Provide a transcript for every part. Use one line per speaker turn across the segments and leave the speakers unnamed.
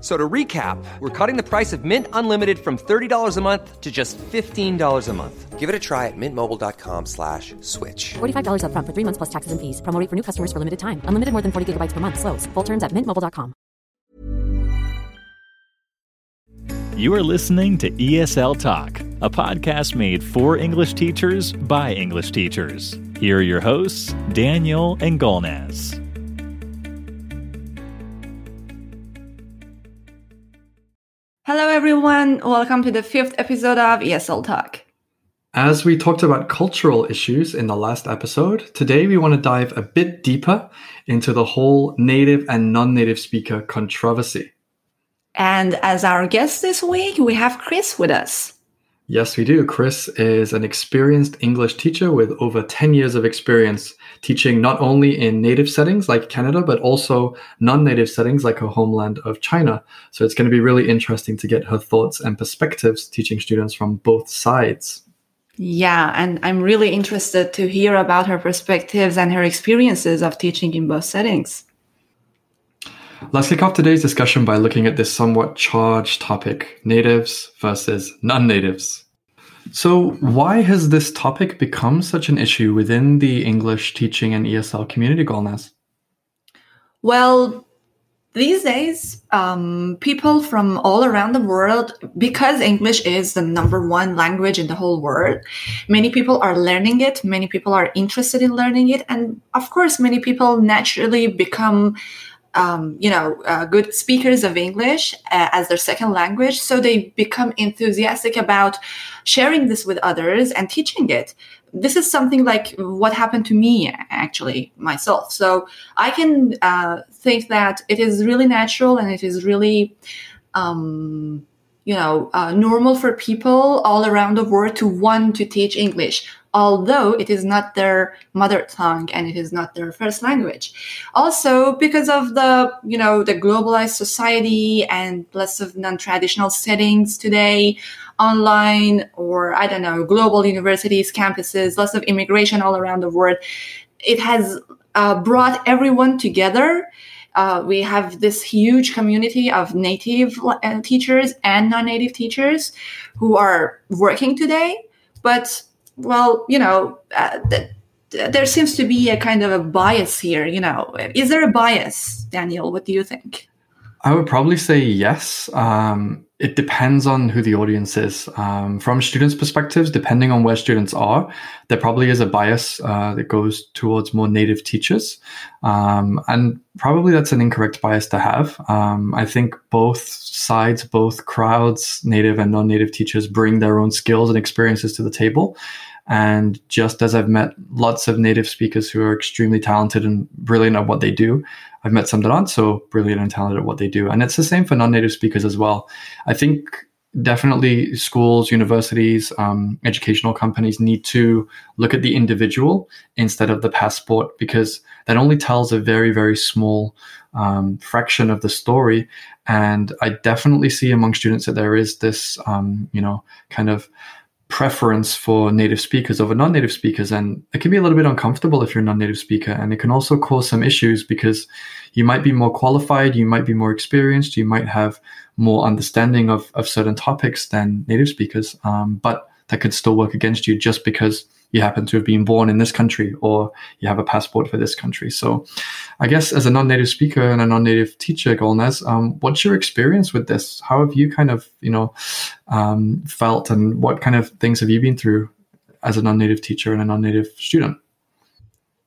So to recap, we're cutting the price of Mint Unlimited from $30 a month to just $15 a month. Give it a try at mintmobile.com slash switch.
$45 upfront for three months plus taxes and fees. Promo rate for new customers for limited time. Unlimited more than 40 gigabytes per month. Slows. Full terms at mintmobile.com.
You are listening to ESL Talk, a podcast made for English teachers by English teachers. Here are your hosts, Daniel and Golnaz.
Hello, everyone. Welcome to the fifth episode of ESL Talk.
As we talked about cultural issues in the last episode, today we want to dive a bit deeper into the whole native and non native speaker controversy.
And as our guest this week, we have Chris with us.
Yes, we do. Chris is an experienced English teacher with over 10 years of experience teaching not only in native settings like Canada, but also non native settings like her homeland of China. So it's going to be really interesting to get her thoughts and perspectives teaching students from both sides.
Yeah, and I'm really interested to hear about her perspectives and her experiences of teaching in both settings.
Let's kick off today's discussion by looking at this somewhat charged topic natives versus non natives. So, why has this topic become such an issue within the English teaching and ESL community, Golnaz?
Well, these days, um, people from all around the world, because English is the number one language in the whole world, many people are learning it, many people are interested in learning it, and of course, many people naturally become um, you know, uh, good speakers of English uh, as their second language. So they become enthusiastic about sharing this with others and teaching it. This is something like what happened to me, actually, myself. So I can uh, think that it is really natural and it is really, um, you know, uh, normal for people all around the world to want to teach English although it is not their mother tongue and it is not their first language. Also, because of the, you know, the globalized society and lots of non-traditional settings today, online or I don't know, global universities, campuses, lots of immigration all around the world, it has uh, brought everyone together. Uh, we have this huge community of native uh, teachers and non-native teachers who are working today, but well, you know, uh, th- there seems to be a kind of a bias here. You know, is there a bias, Daniel? What do you think?
I would probably say yes. Um, it depends on who the audience is. Um, from students' perspectives, depending on where students are, there probably is a bias uh, that goes towards more native teachers. Um, and probably that's an incorrect bias to have. Um, I think both sides, both crowds, native and non native teachers, bring their own skills and experiences to the table. And just as I've met lots of native speakers who are extremely talented and brilliant at what they do, I've met some that aren't so brilliant and talented at what they do. And it's the same for non native speakers as well. I think definitely schools, universities, um, educational companies need to look at the individual instead of the passport because that only tells a very, very small um, fraction of the story. And I definitely see among students that there is this, um, you know, kind of preference for native speakers over non-native speakers and it can be a little bit uncomfortable if you're a non-native speaker and it can also cause some issues because you might be more qualified you might be more experienced you might have more understanding of, of certain topics than native speakers um, but that could still work against you just because you happen to have been born in this country or you have a passport for this country. So, I guess as a non-native speaker and a non-native teacher, Golnaz, um, what's your experience with this? How have you kind of, you know, um, felt, and what kind of things have you been through as a non-native teacher and a non-native student?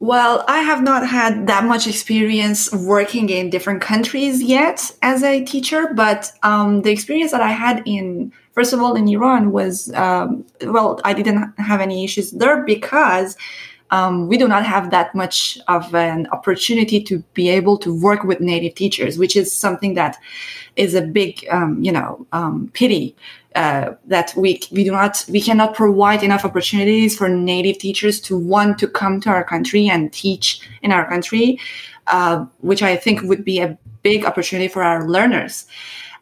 Well, I have not had that much experience working in different countries yet as a teacher, but um, the experience that I had in, first of all, in Iran was, um, well, I didn't have any issues there because um, we do not have that much of an opportunity to be able to work with native teachers, which is something that is a big, um, you know, um, pity uh, that we we do not we cannot provide enough opportunities for native teachers to want to come to our country and teach in our country, uh, which I think would be a big opportunity for our learners.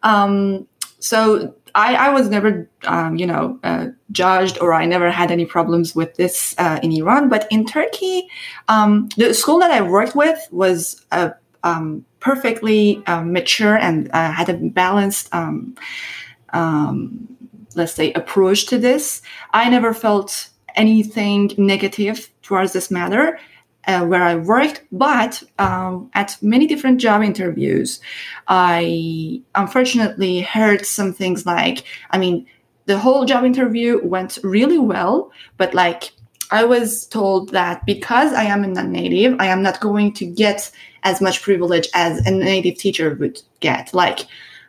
Um, so I, I, was never, um, you know, uh, judged or I never had any problems with this uh, in Iran. But in Turkey, um, the school that I worked with was a um, perfectly um, mature and uh, had a balanced um, um, let's say, approach to this. I never felt anything negative towards this matter. Uh, where I worked, but um, at many different job interviews, I unfortunately heard some things like, I mean, the whole job interview went really well, but like I was told that because I am a non-native, I am not going to get as much privilege as a native teacher would get. Like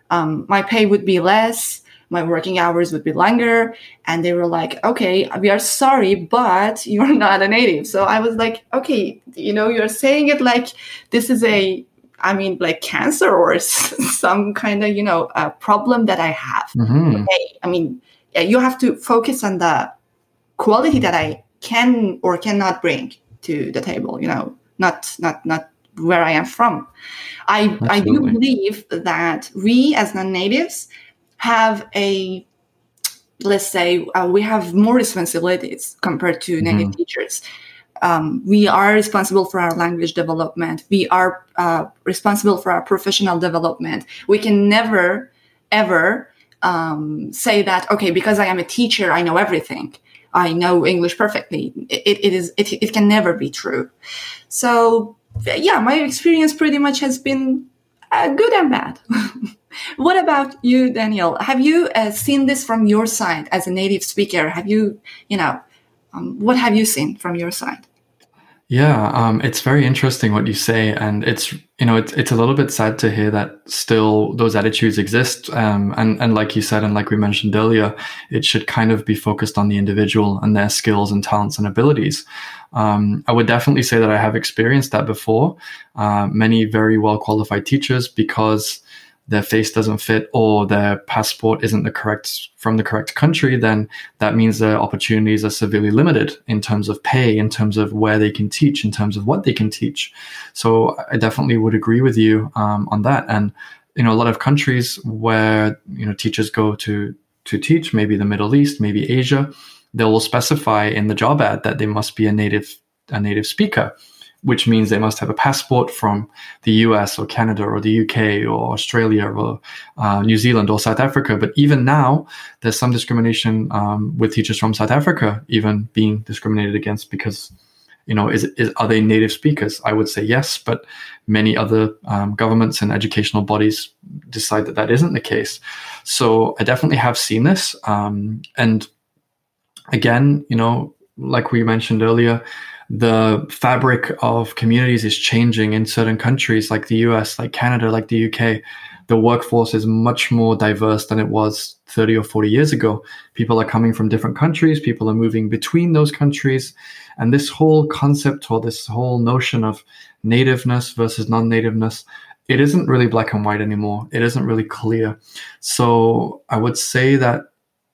um, my pay would be less my working hours would be longer and they were like okay we are sorry but you're not a native so i was like okay you know you're saying it like this is a i mean like cancer or some kind of you know a problem that i have mm-hmm. okay i mean you have to focus on the quality that i can or cannot bring to the table you know not not not where I am from. I, I do believe that we as non-natives have a let's say uh, we have more responsibilities compared to native mm-hmm. teachers. Um, we are responsible for our language development. We are uh, responsible for our professional development. We can never, ever um, say that, okay, because I am a teacher, I know everything. I know English perfectly. It, it is, it, it can never be true. So yeah, my experience pretty much has been uh, good and bad. what about you, Daniel? Have you uh, seen this from your side as a native speaker? Have you, you know, um, what have you seen from your side?
Yeah, um, it's very interesting what you say, and it's you know it's it's a little bit sad to hear that still those attitudes exist. Um, and and like you said, and like we mentioned earlier, it should kind of be focused on the individual and their skills and talents and abilities. Um, I would definitely say that I have experienced that before. Uh, many very well qualified teachers, because their face doesn't fit or their passport isn't the correct from the correct country, then that means their opportunities are severely limited in terms of pay, in terms of where they can teach, in terms of what they can teach. So I definitely would agree with you um, on that. And you know, a lot of countries where you know teachers go to to teach, maybe the Middle East, maybe Asia, they will specify in the job ad that they must be a native a native speaker which means they must have a passport from the US or Canada or the UK or Australia or uh, New Zealand or South Africa. But even now, there's some discrimination um, with teachers from South Africa even being discriminated against because, you know, is, is are they native speakers? I would say yes, but many other um, governments and educational bodies decide that that isn't the case. So I definitely have seen this, um, and again, you know, like we mentioned earlier the fabric of communities is changing in certain countries like the US, like Canada, like the UK. The workforce is much more diverse than it was 30 or 40 years ago. People are coming from different countries, people are moving between those countries. And this whole concept or this whole notion of nativeness versus non nativeness, it isn't really black and white anymore. It isn't really clear. So I would say that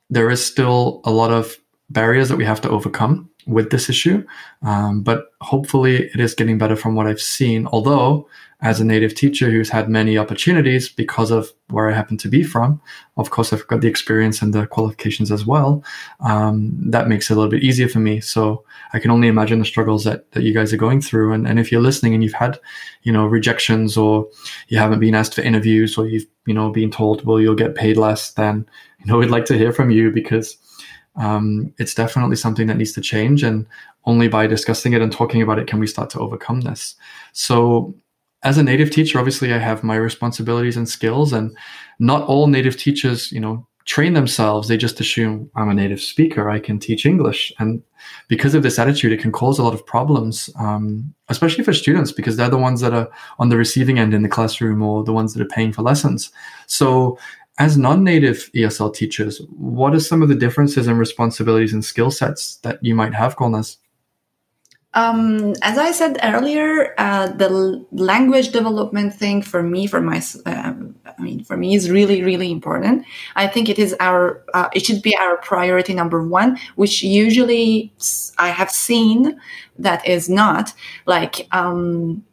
there is still a lot of barriers that we have to overcome with this issue. Um, but hopefully, it is getting better from what I've seen. Although, as a native teacher who's had many opportunities because of where I happen to be from, of course, I've got the experience and the qualifications as well. Um, that makes it a little bit easier for me. So I can only imagine the struggles that, that you guys are going through. And, and if you're listening and you've had, you know, rejections or you haven't been asked for interviews or you've, you know, been told, well, you'll get paid less, then, you know, we'd like to hear from you because um, it's definitely something that needs to change. And only by discussing it and talking about it can we start to overcome this. So, as a native teacher, obviously, I have my responsibilities and skills, and not all native teachers, you know, train themselves. They just assume I'm a native speaker, I can teach English, and because of this attitude, it can cause a lot of problems, um, especially for students because they're the ones that are on the receiving end in the classroom or the ones that are paying for lessons. So as non-native ESL teachers, what are some of the differences and responsibilities and skill sets that you might have, Golnaz?
Um, as I said earlier, uh, the l- language development thing for me, for my, uh, I mean, for me is really, really important. I think it is our, uh, it should be our priority number one, which usually I have seen that is not like, um,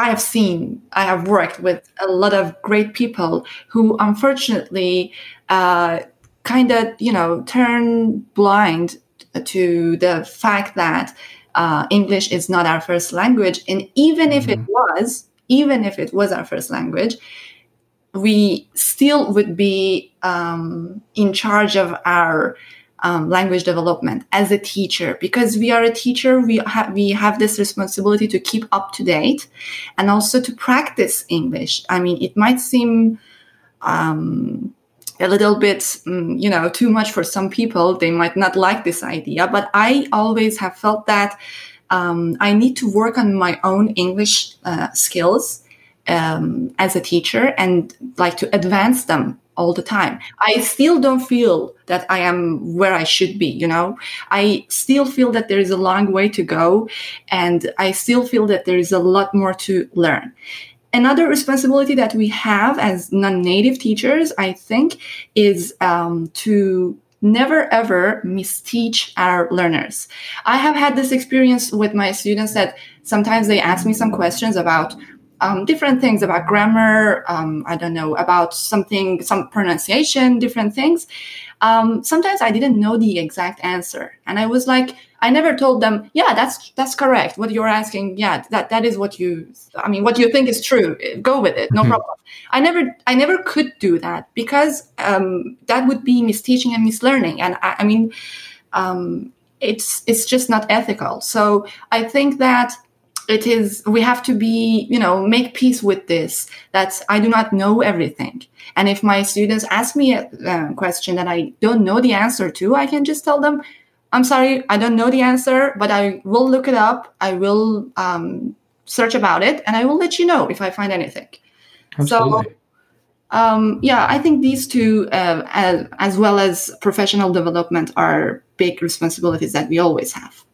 I have seen, I have worked with a lot of great people who unfortunately uh, kind of, you know, turn blind to the fact that uh, English is not our first language. And even if mm-hmm. it was, even if it was our first language, we still would be um, in charge of our um, language development as a teacher. Because we are a teacher we have we have this responsibility to keep up to date and also to practice english. I mean it might seem um, a little bit mm, you know too much for some people. They might not like this idea but i always have felt that um, i need to work on my own english uh, skills um, as a teacher and like to advance them all the time. I still don't feel that I am where I should be, you know? I still feel that there is a long way to go and I still feel that there is a lot more to learn. Another responsibility that we have as non-native teachers, I think, is um, to never ever misteach our learners. I have had this experience with my students that sometimes they ask me some questions about um, different things about grammar. Um, I don't know about something, some pronunciation, different things. Um, sometimes I didn't know the exact answer, and I was like, I never told them, yeah, that's that's correct. What you're asking, yeah, that that is what you. I mean, what you think is true. Go with it, no mm-hmm. problem. I never, I never could do that because um, that would be misteaching and mislearning, and I, I mean, um, it's it's just not ethical. So I think that it is we have to be you know make peace with this. That i do not know everything. And if my students ask me a, a question that i don't know the answer to i can just tell them i'm sorry i don't know the answer but i will look it up. I will um, search about it and i will let you know if i find anything. Absolutely. so um, yeah i think these two uh, as, as well as professional development are big responsibilities that we always have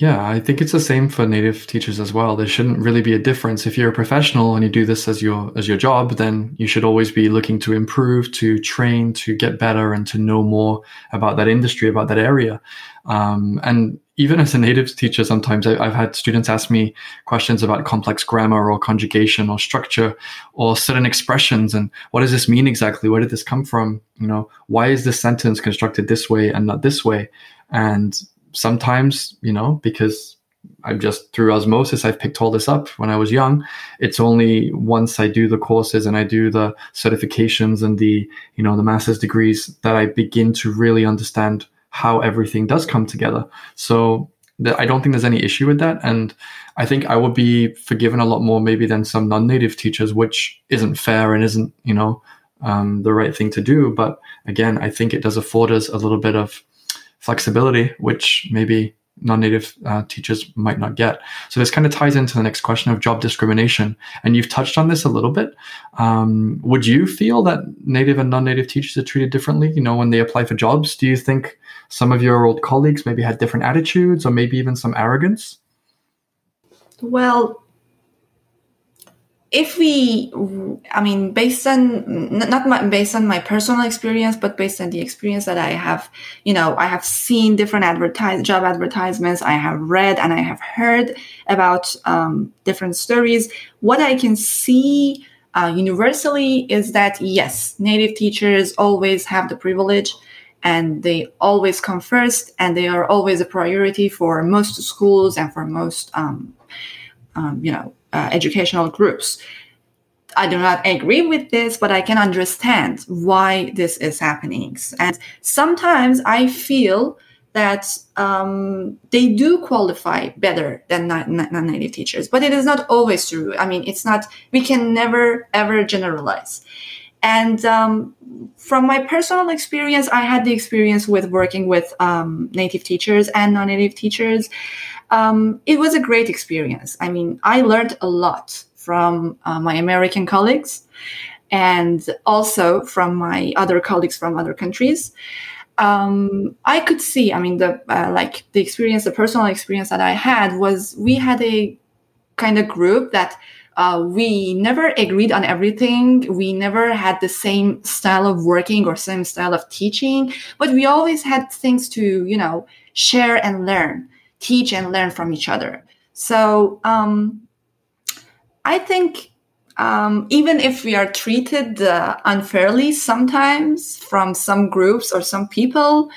yeah, I think it's the same for native teachers as well. There shouldn't really be a difference. If you're a professional and you do this as your as your job, then you should always be looking to improve, to train, to get better, and to know more about that industry, about that area. Um, and even as a native teacher, sometimes I, have had students ask me questions about complex grammar or conjugation or structure or certain expressions and what does this mean exactly? Where did this come from? You know, why is this sentence constructed this way and not this way? And sometimes, you know, because I'm just through osmosis, I've picked all this up when I was young. It's only once I do the courses and I do the certifications and the, you know, the master's degrees that I begin to really understand how everything does come together. So the, I don't think there's any issue with that. And I think I would be forgiven a lot more maybe than some non-native teachers, which isn't fair and isn't, you know, um, the right thing to do. But again, I think it does afford us a little bit of flexibility, which maybe non-native uh, teachers might not get. So this kind of ties into the next question of job discrimination, and you've touched on this a little bit. Um, would you feel that native and non-native teachers are treated differently? You know, when they apply for jobs, do you think some of your old colleagues maybe had different attitudes, or maybe even some arrogance?
Well, if we, I mean, based on not my, based on my personal experience, but based on the experience that I have, you know, I have seen different advertise job advertisements. I have read and I have heard about um, different stories. What I can see uh, universally is that yes, native teachers always have the privilege and they always come first and they are always a priority for most schools and for most um, um, you know uh, educational groups. I do not agree with this but i can understand why this is happening. And sometimes i feel that um, they do qualify better than non-native teachers but it is not always true. I mean it's not we can never ever generalize. And um, from my personal experience, I had the experience with working with um, native teachers and non native teachers. Um, it was a great experience. I mean, I learned a lot from uh, my American colleagues and also from my other colleagues from other countries. Um, I could see, I mean, the uh, like the experience, the personal experience that I had was we had a kind of group that uh, we never agreed on everything. We never had the same style of working or same style of teaching, but we always had things to, you know, share and learn, teach and learn from each other. So um, I think um, even if we are treated uh, unfairly sometimes from some groups or some people,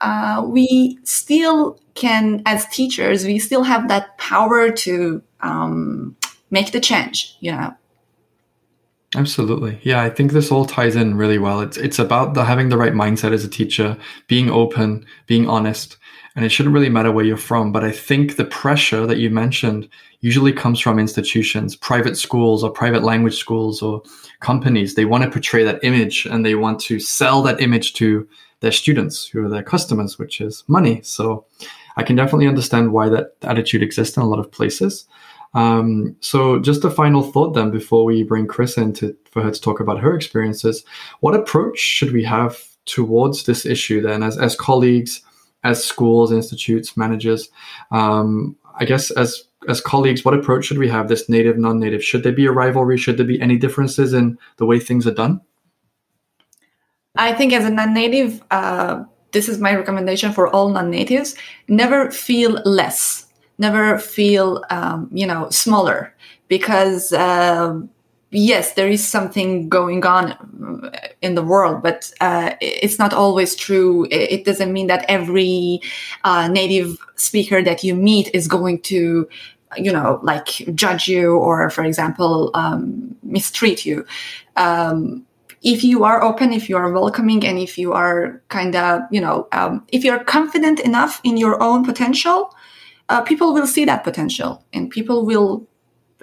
uh, we still can, as teachers, we still have that power to um, make the change you know
Absolutely. Yeah, I think this all ties in really well. It's it's about the having the right mindset as a teacher, being open, being honest, and it shouldn't really matter where you're from, but I think the pressure that you mentioned usually comes from institutions, private schools or private language schools or companies. They want to portray that image and they want to sell that image to their students who are their customers, which is money. So I can definitely understand why that attitude exists in a lot of places. Um, so, just a final thought then before we bring Chris in to, for her to talk about her experiences. What approach should we have towards this issue then, as, as colleagues, as schools, institutes, managers? Um, I guess as as colleagues, what approach should we have? This native, non-native. Should there be a rivalry? Should there be any differences in the way things are done?
I think as a non-native, uh, this is my recommendation for all non-natives: never feel less never feel um, you know smaller because uh, yes there is something going on in the world but uh, it's not always true. It doesn't mean that every uh, native speaker that you meet is going to you know like judge you or for example um, mistreat you. Um, if you are open if you are welcoming and if you are kind of you know um, if you're confident enough in your own potential uh, people will see that potential and people will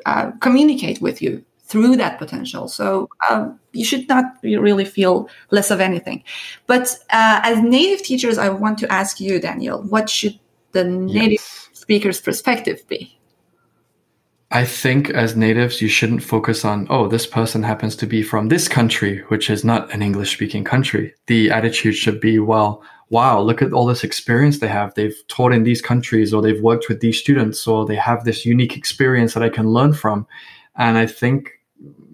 uh, communicate with you through that potential. So um, you should not really feel less of anything. But uh, as native teachers, I want to ask you, Daniel, what should the native yes. speaker's perspective be?
I think as natives, you shouldn't focus on, oh, this person happens to be from this country, which is not an English speaking country. The attitude should be, well, wow, look at all this experience they have. They've taught in these countries or they've worked with these students or they have this unique experience that I can learn from. And I think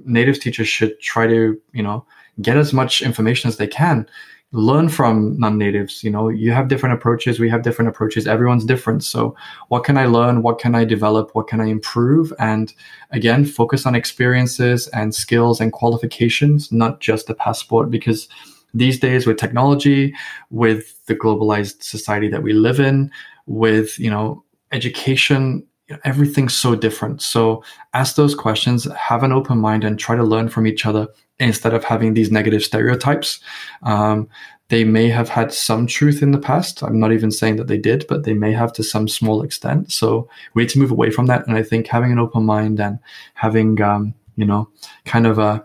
native teachers should try to, you know, get as much information as they can. Learn from non-natives. You know, you have different approaches. We have different approaches. Everyone's different. So, what can I learn? What can I develop? What can I improve? And again, focus on experiences and skills and qualifications, not just a passport. Because these days with technology, with the globalized society that we live in, with you know education, you know, everything's so different. So ask those questions, have an open mind, and try to learn from each other instead of having these negative stereotypes. Um, they may have had some truth in the past. I'm not even saying that they did, but they may have to some small extent. So we need to move away from that. And I think having an open mind and having, um, you know, kind of a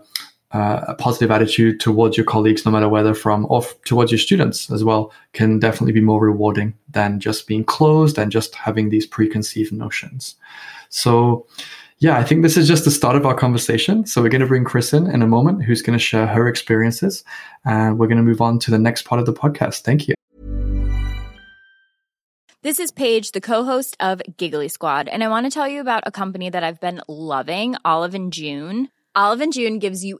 uh, a positive attitude towards your colleagues, no matter where they're from, or towards your students as well, can definitely be more rewarding than just being closed and just having these preconceived notions. So, yeah, I think this is just the start of our conversation. So, we're going to bring Chris in in a moment, who's going to share her experiences, and we're going to move on to the next part of the podcast. Thank you.
This is Paige, the co-host of Giggly Squad, and I want to tell you about a company that I've been loving, Olive and June. Olive and June gives you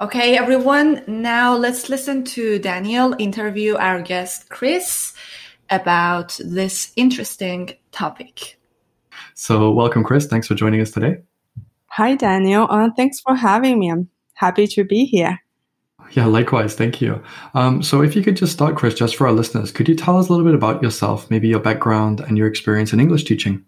Okay, everyone, now let's listen to Daniel interview our guest Chris about this interesting topic.
So, welcome, Chris. Thanks for joining us today.
Hi, Daniel. Uh, thanks for having me. I'm happy to be here.
Yeah, likewise. Thank you. Um, so, if you could just start, Chris, just for our listeners, could you tell us a little bit about yourself, maybe your background and your experience in English teaching?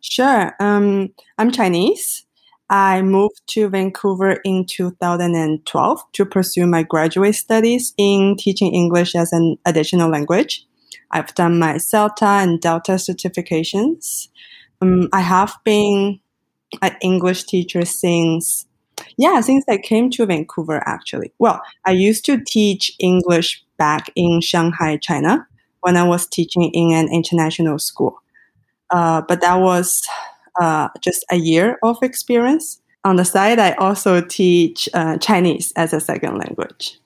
Sure. Um, I'm Chinese. I moved to Vancouver in 2012 to pursue my graduate studies in teaching English as an additional language. I've done my CELTA and Delta certifications. Um, I have been an English teacher since, yeah, since I came to Vancouver actually. Well, I used to teach English back in Shanghai, China, when I was teaching in an international school. Uh, but that was uh, just a year of experience. On the side, I also teach uh, Chinese as a second language.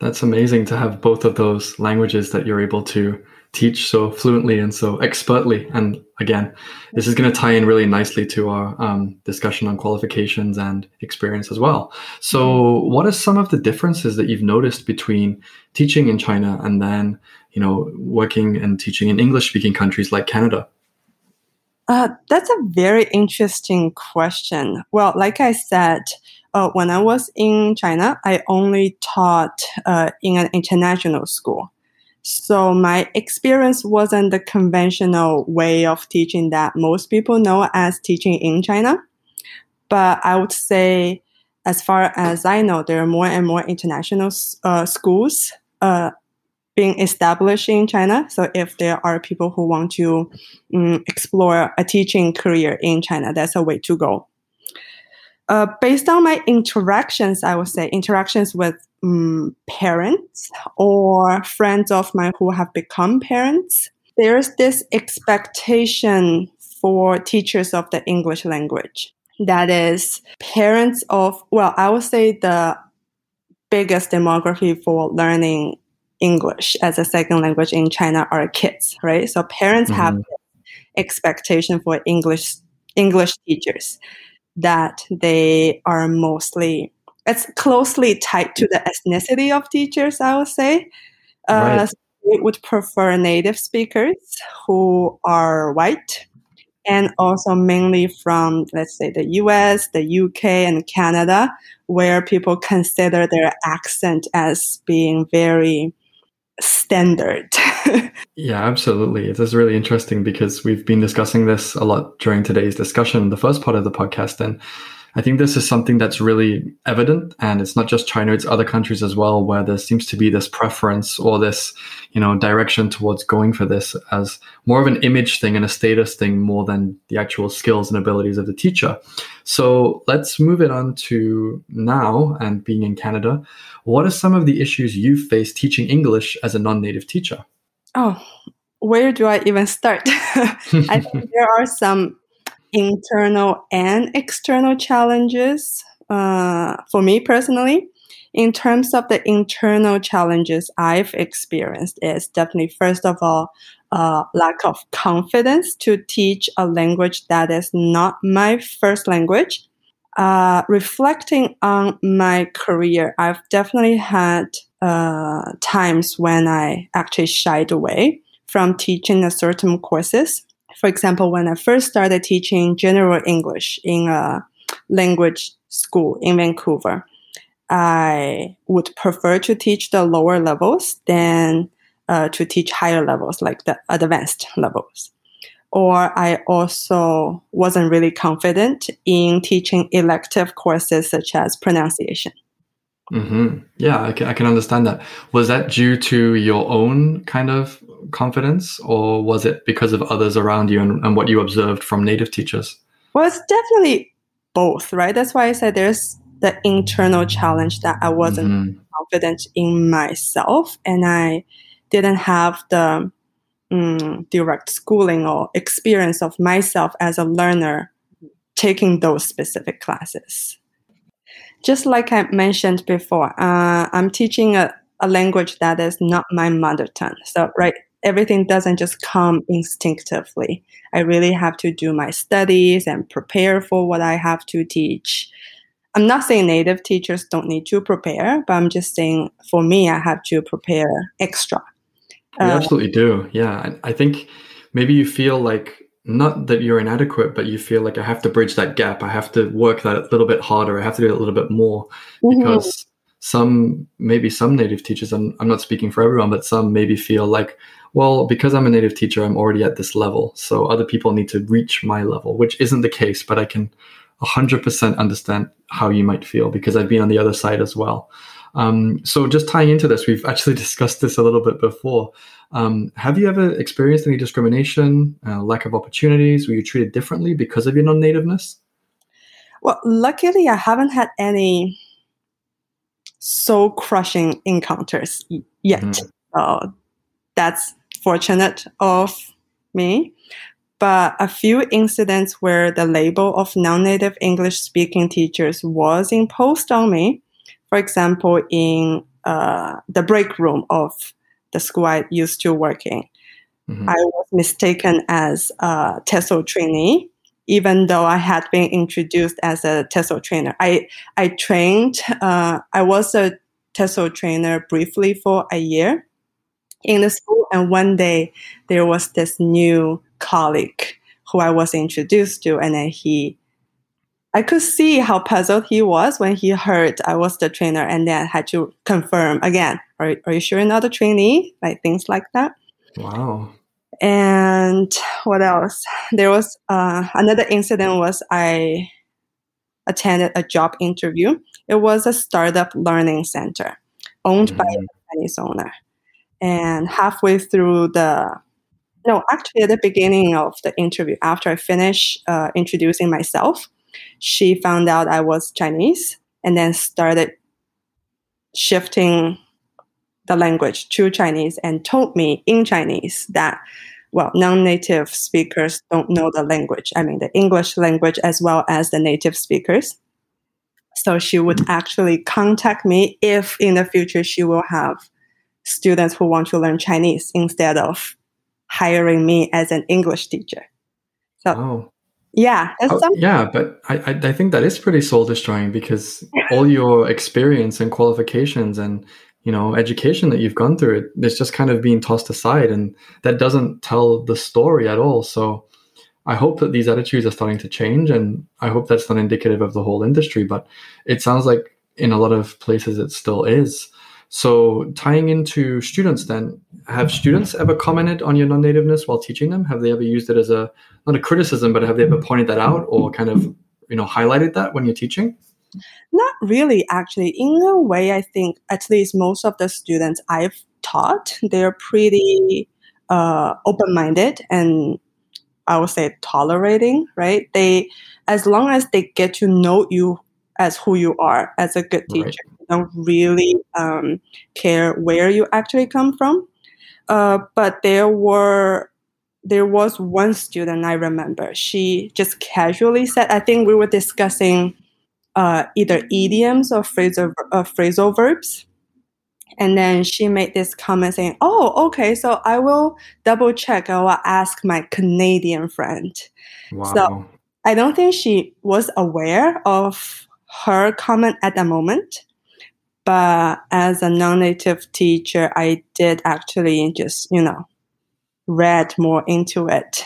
That's amazing to have both of those languages that you're able to teach so fluently and so expertly. And again, this is going to tie in really nicely to our um, discussion on qualifications and experience as well. So, what are some of the differences that you've noticed between teaching in China and then, you know, working and teaching in English-speaking countries like Canada?
Uh, that's a very interesting question. Well, like I said, uh, when I was in China, I only taught uh, in an international school. So my experience wasn't the conventional way of teaching that most people know as teaching in China. But I would say, as far as I know, there are more and more international uh, schools uh, being established in China. So if there are people who want to um, explore a teaching career in China, that's a way to go. Uh, based on my interactions, I would say interactions with um, parents or friends of mine who have become parents, there's this expectation for teachers of the English language. That is, parents of, well, I would say the biggest demography for learning English as a second language in China are kids, right? So parents mm-hmm. have expectation for English English teachers that they are mostly it's closely tied to the ethnicity of teachers, I would say. Uh, right. they would prefer native speakers who are white and also mainly from, let's say, the US, the UK, and Canada, where people consider their accent as being very standard.
yeah, absolutely. It is really interesting because we've been discussing this a lot during today's discussion, the first part of the podcast. And I think this is something that's really evident, and it's not just China; it's other countries as well, where there seems to be this preference or this, you know, direction towards going for this as more of an image thing and a status thing more than the actual skills and abilities of the teacher. So let's move it on to now and being in Canada. What are some of the issues you face teaching English as a non-native teacher?
Oh, where do I even start? I think there are some internal and external challenges uh, for me personally. In terms of the internal challenges I've experienced, is definitely first of all uh, lack of confidence to teach a language that is not my first language. Uh, reflecting on my career, I've definitely had uh, times when I actually shied away from teaching a certain courses for example, when I first started teaching general English in a language school in Vancouver, I would prefer to teach the lower levels than uh, to teach higher levels, like the advanced levels. Or I also wasn't really confident in teaching elective courses such as pronunciation.
Mm-hmm. Yeah, I can, I can understand that. Was that due to your own kind of confidence, or was it because of others around you and, and what you observed from native teachers?
Well, it's definitely both, right? That's why I said there's the internal challenge that I wasn't mm-hmm. confident in myself and I didn't have the um, direct schooling or experience of myself as a learner taking those specific classes. Just like I mentioned before, uh, I'm teaching a, a language that is not my mother tongue. So, right, everything doesn't just come instinctively. I really have to do my studies and prepare for what I have to teach. I'm not saying native teachers don't need to prepare, but I'm just saying for me, I have to prepare extra.
You uh, absolutely do. Yeah. I think maybe you feel like not that you're inadequate, but you feel like I have to bridge that gap. I have to work that a little bit harder. I have to do it a little bit more mm-hmm. because some, maybe some native teachers, I'm, I'm not speaking for everyone, but some maybe feel like, well, because I'm a native teacher, I'm already at this level. So other people need to reach my level, which isn't the case, but I can 100% understand how you might feel because I've been on the other side as well. Um, so just tying into this, we've actually discussed this a little bit before. Um, have you ever experienced any discrimination, uh, lack of opportunities? Were you treated differently because of your non-nativeness?
Well, luckily, I haven't had any soul crushing encounters yet. Mm-hmm. Uh, that's fortunate of me. But a few incidents where the label of non-native English speaking teachers was imposed on me. For example, in uh, the break room of the school I used to work in, mm-hmm. I was mistaken as a TESOL trainee, even though I had been introduced as a TESOL trainer. I I trained. Uh, I was a TESOL trainer briefly for a year, in the school. And one day there was this new colleague who I was introduced to, and then he, I could see how puzzled he was when he heard I was the trainer, and then I had to confirm again. Are, are you sure you're not a trainee? Like things like that.
Wow.
And what else? There was uh, another incident. Was I attended a job interview? It was a startup learning center owned mm-hmm. by a Chinese owner. And halfway through the, no, actually at the beginning of the interview, after I finished uh, introducing myself, she found out I was Chinese and then started shifting the language to Chinese and told me in Chinese that, well, non native speakers don't know the language. I mean, the English language as well as the native speakers. So she would actually contact me if in the future she will have students who want to learn Chinese instead of hiring me as an English teacher. So
Oh,
yeah,
Oh, yeah, but I I think that is pretty soul destroying because all your experience and qualifications and you know education that you've gone through it it's just kind of being tossed aside and that doesn't tell the story at all. So I hope that these attitudes are starting to change and I hope that's not indicative of the whole industry, but it sounds like in a lot of places it still is. So tying into students then, have students ever commented on your non-nativeness while teaching them? Have they ever used it as a not a criticism, but have they ever pointed that out or kind of you know highlighted that when you're teaching?
Not really, actually. In a way, I think at least most of the students I've taught, they're pretty uh, open-minded and I would say tolerating, right? They, as long as they get to know you as who you are as a good
Right.
teacher, they don't really um, care where you actually come from. Uh, but there were there was one student I remember. She just casually said, I think we were discussing uh, either idioms or phrasal, uh, phrasal verbs. And then she made this comment saying, Oh, okay, so I will double check. I will ask my Canadian friend.
Wow.
I don't think she was aware of her comment at the moment. But as a non native teacher, I did actually just, you know, read more into it.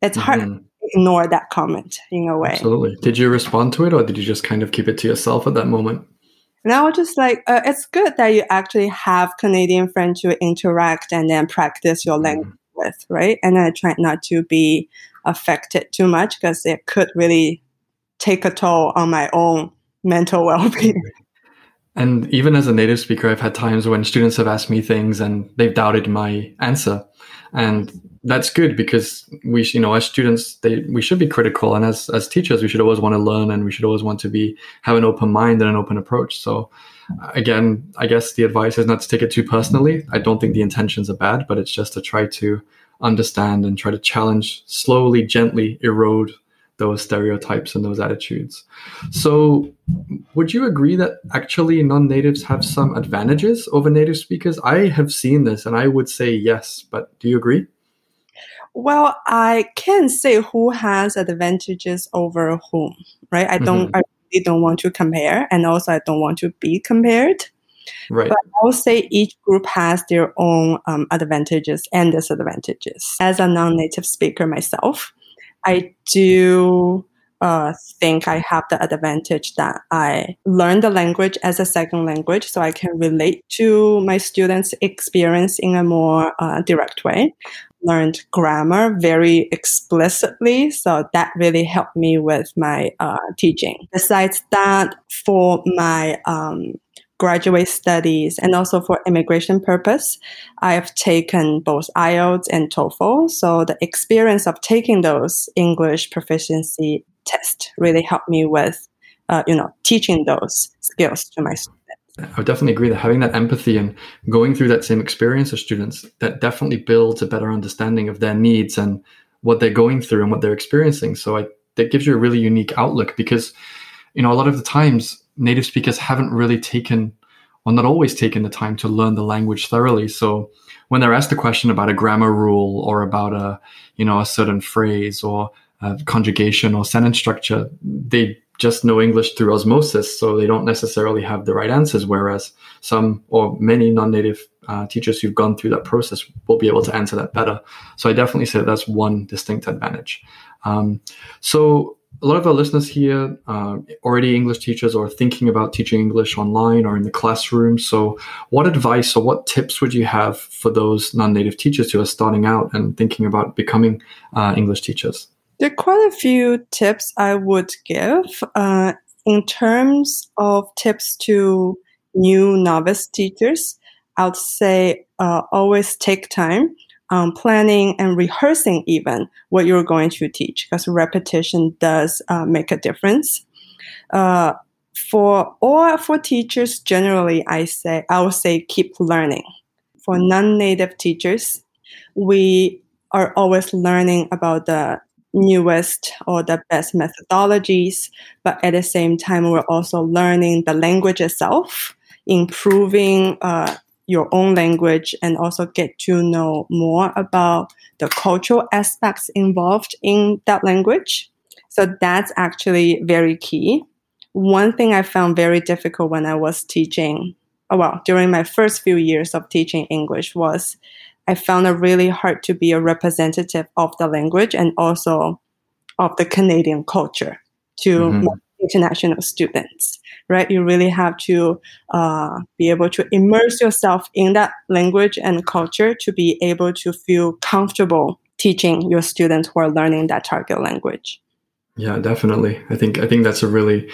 It's hard
Mhm.
to ignore that comment in a way.
Absolutely. Did you respond to it or did you just kind of keep it to yourself at that moment?
And I was just like, uh, it's good that you actually have Canadian friends to interact and then practice your language with, right? And I tried not to be affected too much because it could really take a toll on my own mental well-being.
And even as a native speaker, I've had times when students have asked me things and they've doubted my answer. And that's good because we, you know, as students, they, we should be critical. And as, as teachers, we should always want to learn and we should always want to be, have an open mind and an open approach. So again, I guess the advice is not to take it too personally. I don't think the intentions are bad, but it's just to try to understand and try to challenge, slowly, gently erode those stereotypes and those attitudes. So, would you agree that actually non natives have some advantages over native speakers? I have seen this and I would say yes, but do you agree?
Well, I can't say who has advantages over whom, right? I don't, I really don't want to compare, and also I don't want to be compared.
Right.
But I would say each group has their own um, advantages and disadvantages. As a non-native speaker myself, I do uh, think I have the advantage that I learn the language as a second language, so I can relate to my students' experience in a more uh, direct way. Learned grammar very explicitly, so that really helped me with my uh, teaching. Besides that, for my um, graduate studies and also for immigration purpose, I've taken both IELTS and TOEFL. So the experience of taking those English proficiency tests really helped me with, uh, you know, teaching those skills to my students.
I would definitely agree that having that empathy and going through that same experience as students, that definitely builds a better understanding of their needs and what they're going through and what they're experiencing. So I, that gives you a really unique outlook because, you know, a lot of the times native speakers haven't really taken or not always taken the time to learn the language thoroughly. So when they're asked a question about a grammar rule or about a, you know, a certain phrase or a conjugation or sentence structure, they just know English through osmosis, so they don't necessarily have the right answers. Whereas some or many non-native uh, teachers who've gone through that process will be able to answer that better. So I definitely say that's one distinct advantage. Um, so a lot of our listeners here uh, already English teachers or thinking about teaching English online or in the classroom. So, what advice or what tips would you have for those non-native teachers who are starting out and thinking about becoming uh, English teachers?
There are quite a few tips I would give. Uh, in terms of tips to new novice teachers, I would say uh, always take time um, planning and rehearsing even what you're going to teach because repetition does uh, make a difference. Uh, for or for teachers generally, I say I would say keep learning. For non-native teachers, we are always learning about the newest or the best methodologies, but at the same time, we're also learning the language itself, improving uh, your own language, and also get to know more about the cultural aspects involved in that language. So that's actually very key. One thing I found very difficult when I was teaching, well, during my first few years of teaching English was I found it really hard to be a representative of the language and also of the Canadian culture to mm-hmm. international students, right? You really have to uh, be able to immerse yourself in that language and culture to be able to feel comfortable teaching your students who are learning that target language.
Yeah, definitely. I think I think that's a really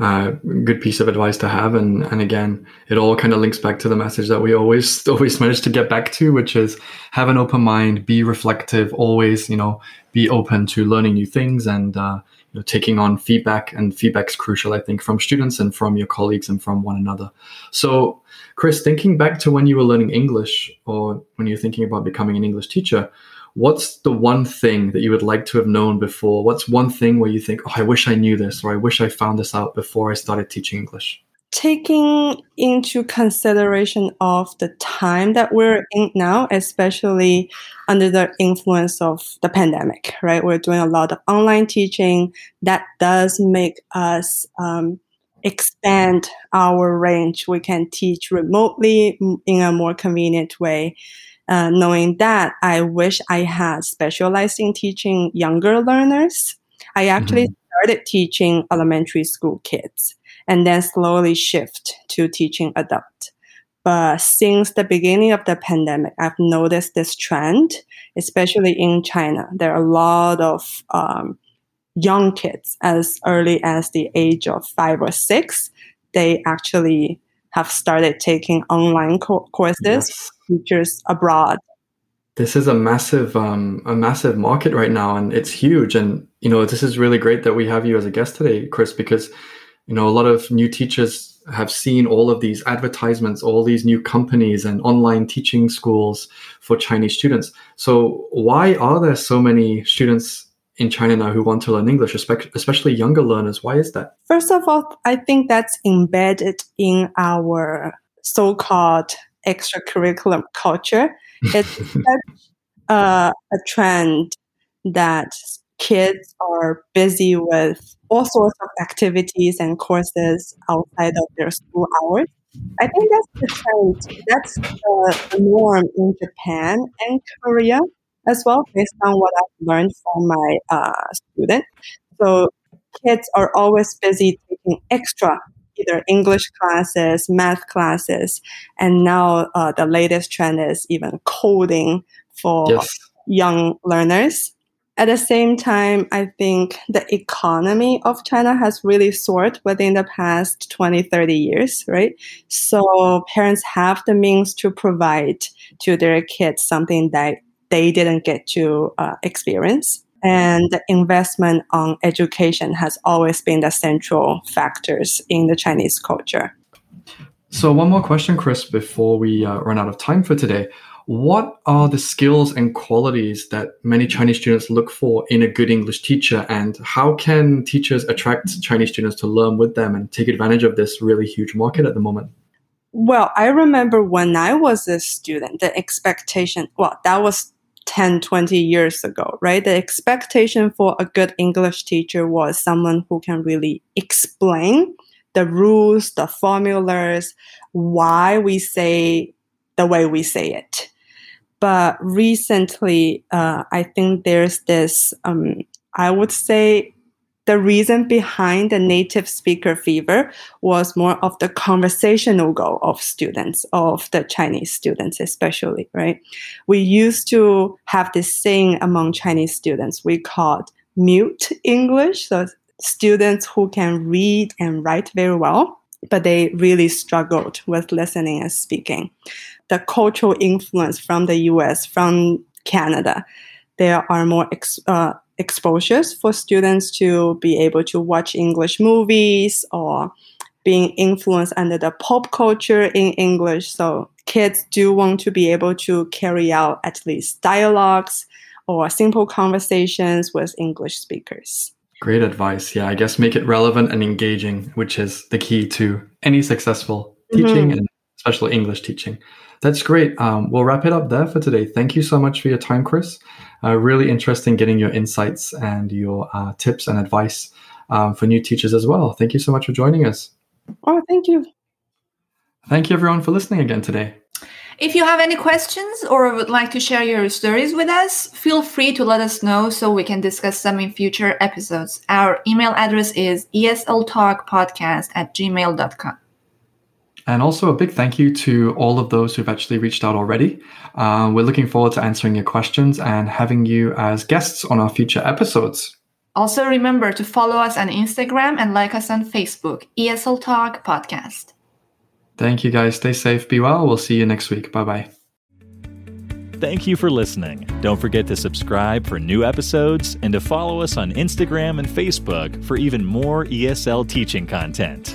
uh, good piece of advice to have. And and again, it all kind of links back to the message that we always always manage to get back to, which is have an open mind, be reflective, always you know be open to learning new things and uh, you know, taking on feedback. And feedback's crucial, I think, from students and from your colleagues and from one another. So, Chris, thinking back to when you were learning English or when you're thinking about becoming an English teacher what's the one thing that you would like to have known before? What's one thing where you think, oh, I wish I knew this, or I wish I found this out before I started teaching English?
Taking into consideration of the time that we're in now, especially under the influence of the pandemic, right? We're doing a lot of online teaching. That does make us um, expand our range. We can teach remotely in a more convenient way. Uh, knowing that, I wish I had specialized in teaching younger learners. I actually mm-hmm. started teaching elementary school kids and then slowly shift to teaching adult. But since the beginning of the pandemic, I've noticed this trend, especially in China. There are a lot of um, young kids as early as the age of five or six. They actually have started taking online co- courses yes teachers abroad.
This is a massive, um, a massive market right now, and it's huge. And you know, this is really great that we have you as a guest today, Chris, because you know a lot of new teachers have seen all of these advertisements, all these new companies and online teaching schools for Chinese students. So, why are there so many students in China now who want to learn English, especially younger learners? Why is that?
First of all, I think that's embedded in our so called extracurricular culture. It's such uh, a trend that kids are busy with all sorts of activities and courses outside of their school hours. I think that's the trend. That's the norm in Japan and Korea as well, based on what I've learned from my uh, students. So kids are always busy taking extra either English classes, math classes, and now uh, the latest trend is even coding for yes. young learners. At the same time, I think the economy of China has really soared within the past 20, 30 years, right? So parents have the means to provide to their kids something that they didn't get to uh, experience and the investment on education has always been the central factors in the Chinese culture.
So, one more question, Chris, before we uh, run out of time for today. What are the skills and qualities that many Chinese students look for in a good English teacher, and how can teachers attract Chinese students to learn with them and take advantage of this really huge market at the moment?
Well, I remember when I was a student, the expectation, well, that was 10, 20 years ago, right? The expectation for a good English teacher was someone who can really explain the rules, the formulas, why we say the way we say it. But recently, uh, I think there's this, um, I would say, the reason behind the native speaker fever was more of the conversational goal of students, of the Chinese students especially, right? We used to have this saying among Chinese students we called mute English. So students who can read and write very well, but they really struggled with listening and speaking. The cultural influence from the US, from Canada, there are more uh, exposures for students to be able to watch English movies or being influenced under the pop culture in English. So kids do want to be able to carry out at least dialogues or simple conversations with English speakers.
Great advice. Yeah, I guess make it relevant and engaging, which is the key to any successful teaching mm-hmm. and especially English teaching. That's great. Um, we'll wrap it up there for today. Thank you so much for your time, Chris. Uh, really interesting getting your insights and your uh, tips and advice um, for new teachers as well. Thank you so much for joining us.
Oh, thank you.
Thank you, everyone, for listening again today.
If you have any questions or would like to share your stories with us, feel free to let us know so we can discuss them in future episodes. Our email address is esltalkpodcast at gmail.com.
And also a big thank you to all of those who've actually reached out already. Uh, we're looking forward to answering your questions and having you as guests on our future episodes.
Also, remember to follow us on Instagram and like us on Facebook, ESL Talk Podcast.
Thank you guys. Stay safe, be well. We'll see you next week. Bye bye.
Thank you for listening. Don't forget to subscribe for new episodes and to follow us on Instagram and Facebook for even more ESL teaching content.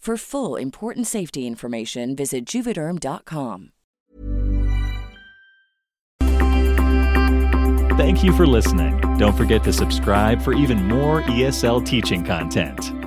For full important safety information, visit juvederm.com.
Thank you for listening. Don't forget to subscribe for even more ESL teaching content.